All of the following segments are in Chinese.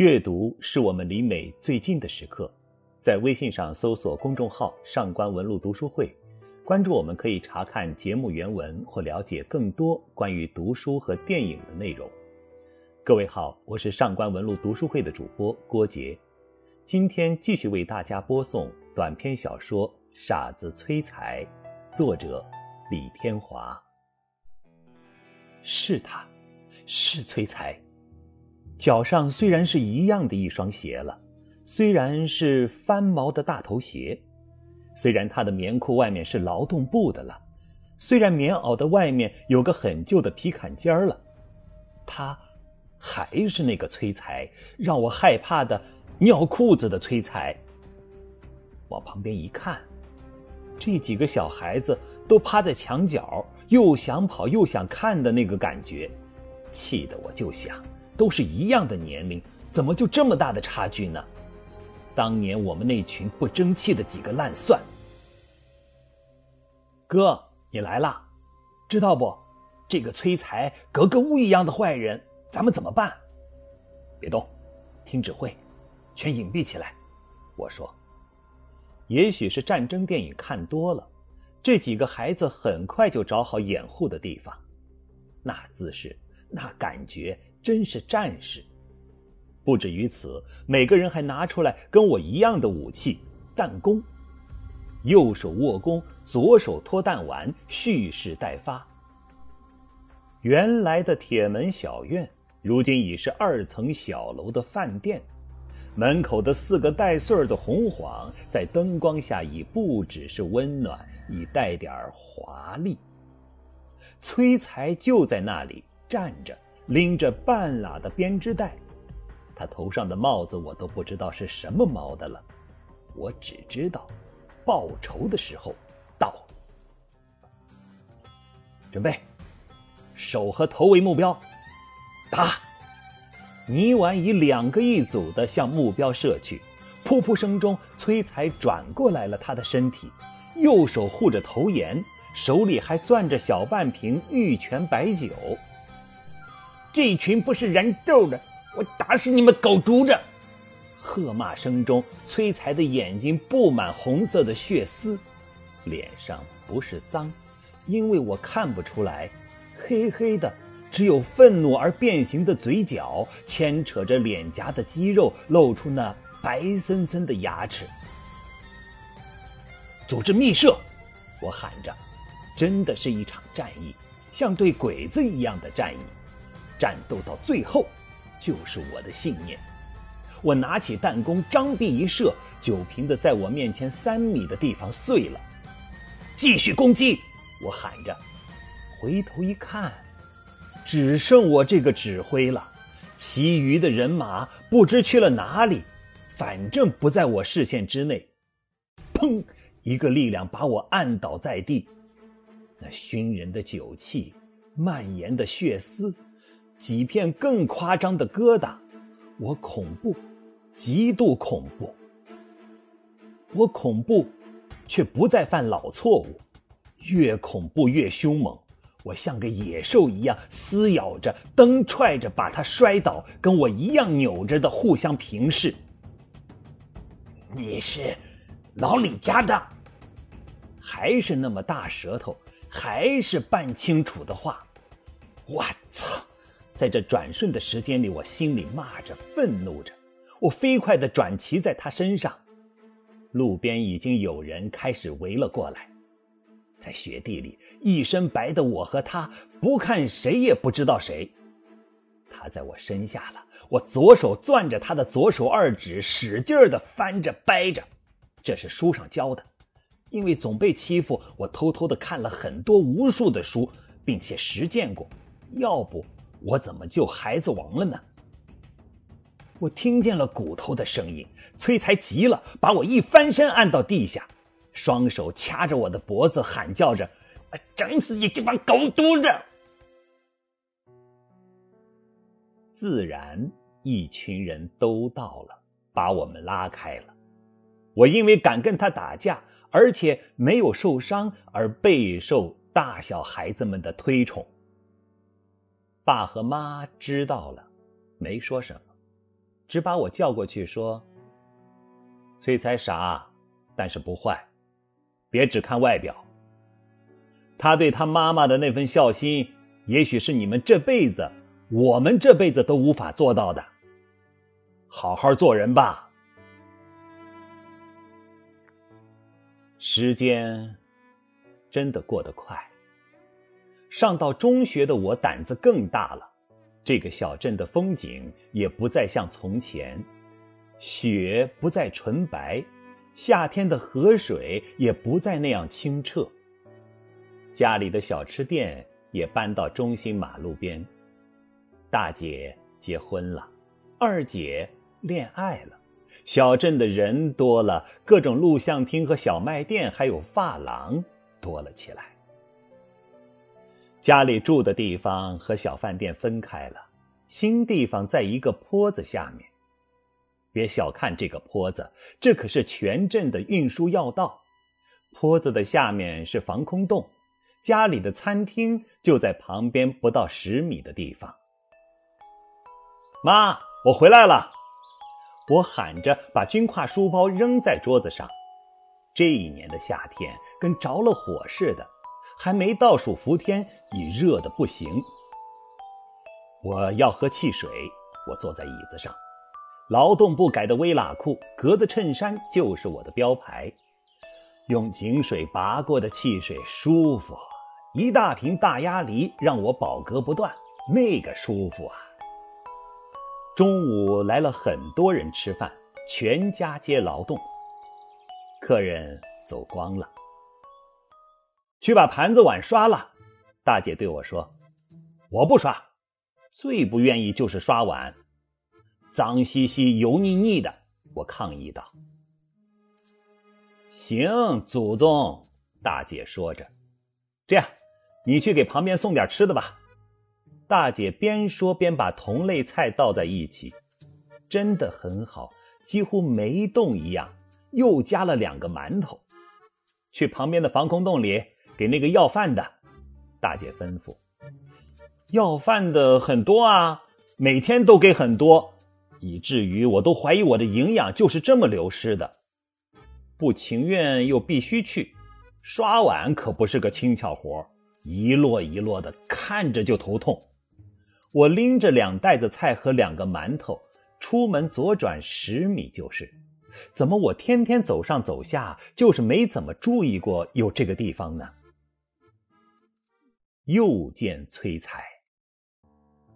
阅读是我们离美最近的时刻，在微信上搜索公众号“上官文路读书会”，关注我们可以查看节目原文或了解更多关于读书和电影的内容。各位好，我是上官文路读书会的主播郭杰，今天继续为大家播送短篇小说《傻子催财》，作者李天华。是他，是催财。脚上虽然是一样的一双鞋了，虽然是翻毛的大头鞋，虽然他的棉裤外面是劳动布的了，虽然棉袄的外面有个很旧的皮坎肩儿了，他还是那个催财，让我害怕的尿裤子的催财。往旁边一看，这几个小孩子都趴在墙角，又想跑又想看的那个感觉，气得我就想。都是一样的年龄，怎么就这么大的差距呢？当年我们那群不争气的几个烂蒜。哥，你来了，知道不？这个催财格格巫一样的坏人，咱们怎么办？别动，听指挥，全隐蔽起来。我说，也许是战争电影看多了，这几个孩子很快就找好掩护的地方，那姿势，那感觉。真是战士。不止于此，每个人还拿出来跟我一样的武器——弹弓，右手握弓，左手托弹丸，蓄势待发。原来的铁门小院，如今已是二层小楼的饭店。门口的四个带穗儿的红晃，在灯光下已不只是温暖，已带点华丽。崔才就在那里站着。拎着半拉的编织袋，他头上的帽子我都不知道是什么毛的了，我只知道，报仇的时候到了。准备，手和头为目标，打！泥丸以两个一组的向目标射去，噗噗声中，崔才转过来了他的身体，右手护着头沿，手里还攥着小半瓶玉泉白酒。这群不是人揍的，我打死你们狗犊子！喝骂声中，崔才的眼睛布满红色的血丝，脸上不是脏，因为我看不出来，黑黑的，只有愤怒而变形的嘴角，牵扯着脸颊的肌肉，露出那白森森的牙齿。组织密射！我喊着，真的是一场战役，像对鬼子一样的战役。战斗到最后，就是我的信念。我拿起弹弓，张臂一射，酒瓶子在我面前三米的地方碎了。继续攻击！我喊着，回头一看，只剩我这个指挥了，其余的人马不知去了哪里，反正不在我视线之内。砰！一个力量把我按倒在地，那熏人的酒气，蔓延的血丝。几片更夸张的疙瘩，我恐怖，极度恐怖。我恐怖，却不再犯老错误，越恐怖越凶猛。我像个野兽一样撕咬着，蹬踹着，把他摔倒，跟我一样扭着的互相平视。你是老李家的，还是那么大舌头，还是半清楚的话？我操！在这转瞬的时间里，我心里骂着、愤怒着。我飞快地转骑在他身上，路边已经有人开始围了过来。在雪地里，一身白的我和他，不看谁也不知道谁。他在我身下了，我左手攥着他的左手二指，使劲地翻着、掰着。这是书上教的，因为总被欺负，我偷偷地看了很多、无数的书，并且实践过。要不……我怎么就孩子王了呢？我听见了骨头的声音，崔才急了，把我一翻身按到地下，双手掐着我的脖子，喊叫着：“整死你这帮狗犊子！”自然，一群人都到了，把我们拉开了。我因为敢跟他打架，而且没有受伤，而备受大小孩子们的推崇。爸和妈知道了，没说什么，只把我叫过去说：“崔才傻，但是不坏，别只看外表。他对他妈妈的那份孝心，也许是你们这辈子、我们这辈子都无法做到的。好好做人吧。”时间真的过得快。上到中学的我胆子更大了。这个小镇的风景也不再像从前，雪不再纯白，夏天的河水也不再那样清澈。家里的小吃店也搬到中心马路边。大姐结婚了，二姐恋爱了，小镇的人多了，各种录像厅和小卖店，还有发廊多了起来。家里住的地方和小饭店分开了，新地方在一个坡子下面。别小看这个坡子，这可是全镇的运输要道。坡子的下面是防空洞，家里的餐厅就在旁边不到十米的地方。妈，我回来了！我喊着，把军挎书包扔在桌子上。这一年的夏天跟着了火似的。还没倒数伏天，已热的不行。我要喝汽水，我坐在椅子上，劳动不改的微喇裤，格子衬衫就是我的标牌。用井水拔过的汽水舒服，一大瓶大鸭梨让我饱嗝不断，那个舒服啊！中午来了很多人吃饭，全家皆劳动，客人走光了。去把盘子碗刷了，大姐对我说：“我不刷，最不愿意就是刷碗，脏兮兮、油腻腻的。”我抗议道：“行，祖宗。”大姐说着：“这样，你去给旁边送点吃的吧。”大姐边说边把同类菜倒在一起，真的很好，几乎没动一样。又加了两个馒头，去旁边的防空洞里。给那个要饭的，大姐吩咐。要饭的很多啊，每天都给很多，以至于我都怀疑我的营养就是这么流失的。不情愿又必须去，刷碗可不是个轻巧活一摞一摞的，看着就头痛。我拎着两袋子菜和两个馒头，出门左转十米就是。怎么我天天走上走下，就是没怎么注意过有这个地方呢？又见催财。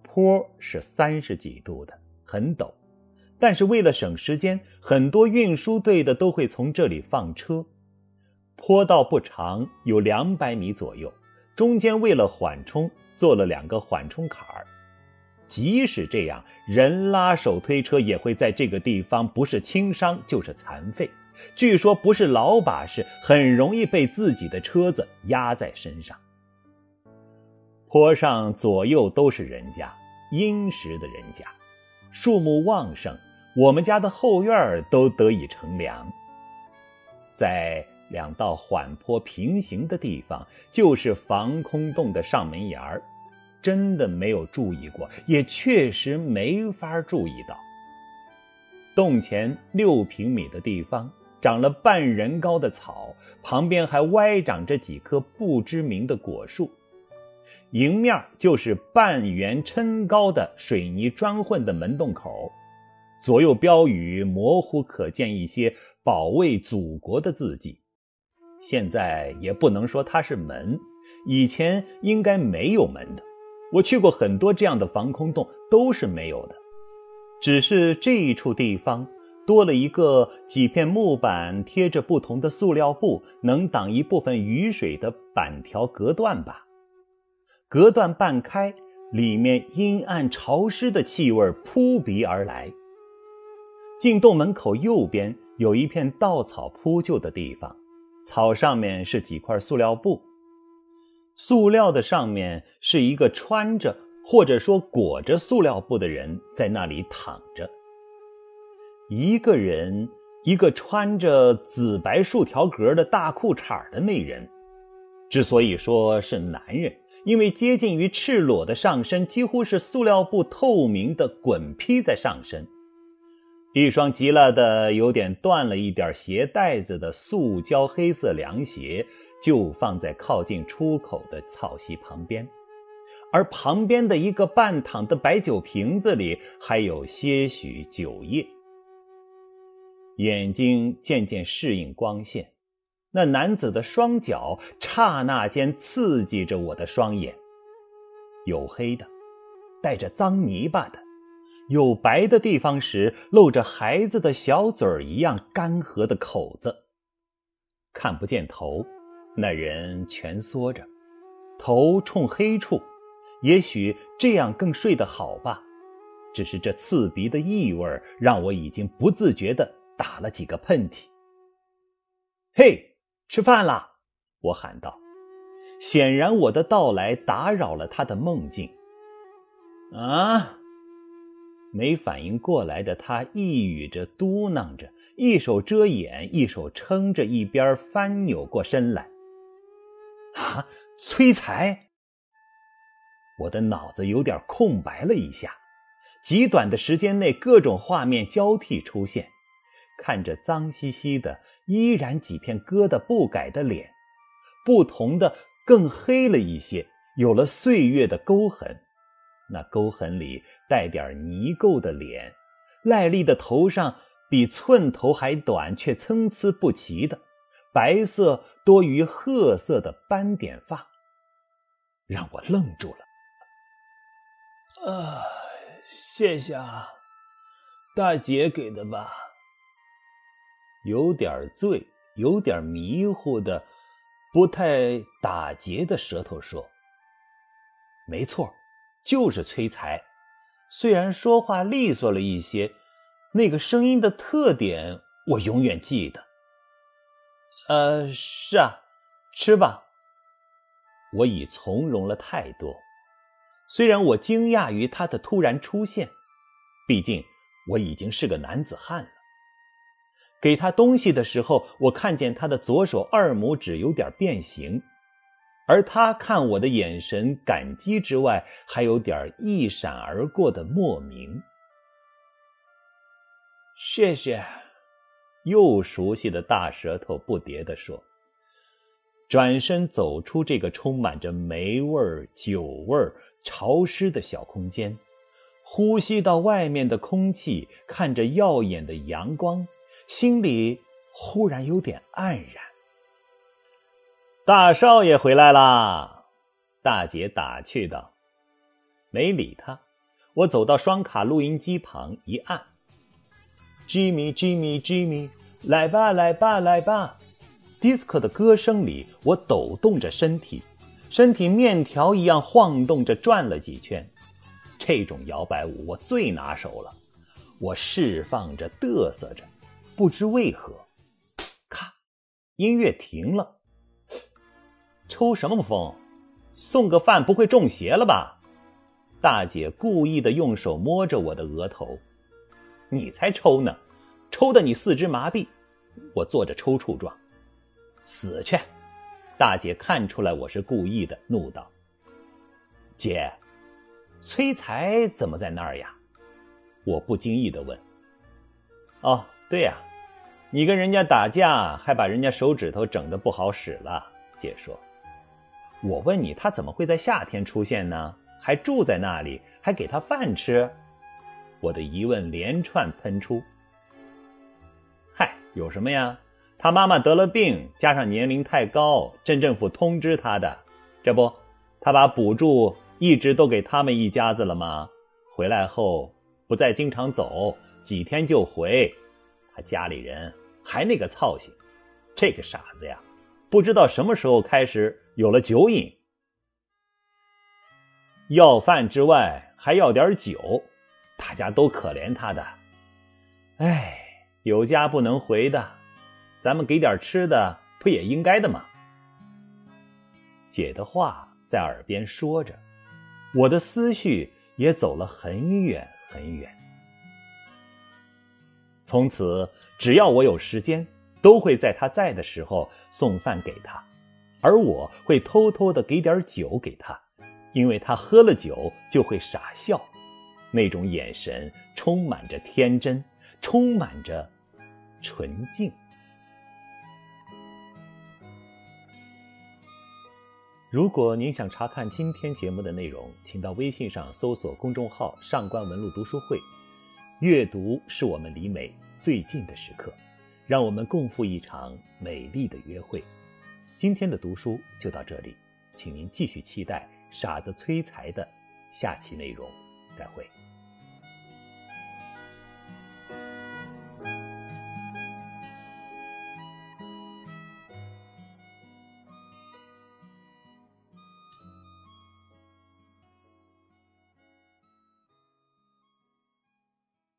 坡是三十几度的，很陡，但是为了省时间，很多运输队的都会从这里放车。坡道不长，有两百米左右，中间为了缓冲，做了两个缓冲坎儿。即使这样，人拉手推车也会在这个地方不是轻伤就是残废。据说不是老把式，很容易被自己的车子压在身上。坡上左右都是人家，殷实的人家，树木旺盛，我们家的后院都得以乘凉。在两道缓坡平行的地方，就是防空洞的上门檐儿，真的没有注意过，也确实没法注意到。洞前六平米的地方，长了半人高的草，旁边还歪长着几棵不知名的果树。迎面就是半圆撑高的水泥砖混的门洞口，左右标语模糊可见一些保卫祖国的字迹。现在也不能说它是门，以前应该没有门的。我去过很多这样的防空洞，都是没有的。只是这一处地方多了一个几片木板贴着不同的塑料布，能挡一部分雨水的板条隔断吧。隔断半开，里面阴暗潮湿的气味扑鼻而来。进洞门口右边有一片稻草铺就的地方，草上面是几块塑料布，塑料的上面是一个穿着或者说裹着塑料布的人在那里躺着。一个人，一个穿着紫白竖条格的大裤衩的那人，之所以说是男人。因为接近于赤裸的上身几乎是塑料布透明的滚披在上身，一双急了的有点断了一点鞋带子的塑胶黑色凉鞋，就放在靠近出口的草席旁边，而旁边的一个半躺的白酒瓶子里还有些许酒液。眼睛渐渐适应光线，那男子的双脚刹那间刺激着我的双眼，有黑的，带着脏泥巴的。有白的地方时，露着孩子的小嘴儿一样干涸的口子，看不见头。那人蜷缩着，头冲黑处，也许这样更睡得好吧。只是这刺鼻的异味让我已经不自觉地打了几个喷嚏。嘿，吃饭啦！我喊道。显然我的到来打扰了他的梦境。啊！没反应过来的他，一语着嘟囔着，一手遮眼，一手撑着，一边翻扭过身来。啊，催财！我的脑子有点空白了一下，极短的时间内，各种画面交替出现，看着脏兮兮的，依然几片疙瘩不改的脸，不同的更黑了一些，有了岁月的沟痕。那沟痕里带点泥垢的脸，赖丽的头上比寸头还短却参差不齐的白色多于褐色的斑点发，让我愣住了。啊，谢谢啊，大姐给的吧？有点醉，有点迷糊的，不太打结的舌头说：“没错。”就是催财，虽然说话利索了一些，那个声音的特点我永远记得。呃，是啊，吃吧。我已从容了太多，虽然我惊讶于他的突然出现，毕竟我已经是个男子汉了。给他东西的时候，我看见他的左手二拇指有点变形。而他看我的眼神，感激之外，还有点一闪而过的莫名。谢谢，又熟悉的大舌头不迭地说。转身走出这个充满着霉味儿、酒味儿、潮湿的小空间，呼吸到外面的空气，看着耀眼的阳光，心里忽然有点黯然。大少爷回来啦！大姐打趣道。没理他，我走到双卡录音机旁一按，Jimmy，Jimmy，Jimmy，来吧，来吧，来吧！Disc 的歌声里，我抖动着身体，身体面条一样晃动着转了几圈。这种摇摆舞我最拿手了。我释放着，嘚瑟着，不知为何，咔，音乐停了。抽什么风？送个饭不会中邪了吧？大姐故意的用手摸着我的额头。你才抽呢，抽的你四肢麻痹。我做着抽搐状。死去！大姐看出来我是故意的，怒道：“姐，崔财怎么在那儿呀？”我不经意的问。哦，对呀，你跟人家打架，还把人家手指头整的不好使了。姐说。我问你，他怎么会在夏天出现呢？还住在那里，还给他饭吃？我的疑问连串喷出。嗨，有什么呀？他妈妈得了病，加上年龄太高，镇政府通知他的。这不，他把补助一直都给他们一家子了吗？回来后不再经常走，几天就回。他家里人还那个操心，这个傻子呀，不知道什么时候开始。有了酒瘾，要饭之外还要点酒，大家都可怜他的。哎，有家不能回的，咱们给点吃的，不也应该的吗？姐的话在耳边说着，我的思绪也走了很远很远。从此，只要我有时间，都会在他在的时候送饭给他。而我会偷偷的给点酒给他，因为他喝了酒就会傻笑，那种眼神充满着天真，充满着纯净。如果您想查看今天节目的内容，请到微信上搜索公众号“上官文录读书会”。阅读是我们离美最近的时刻，让我们共赴一场美丽的约会。今天的读书就到这里，请您继续期待傻子崔财的下期内容。再会。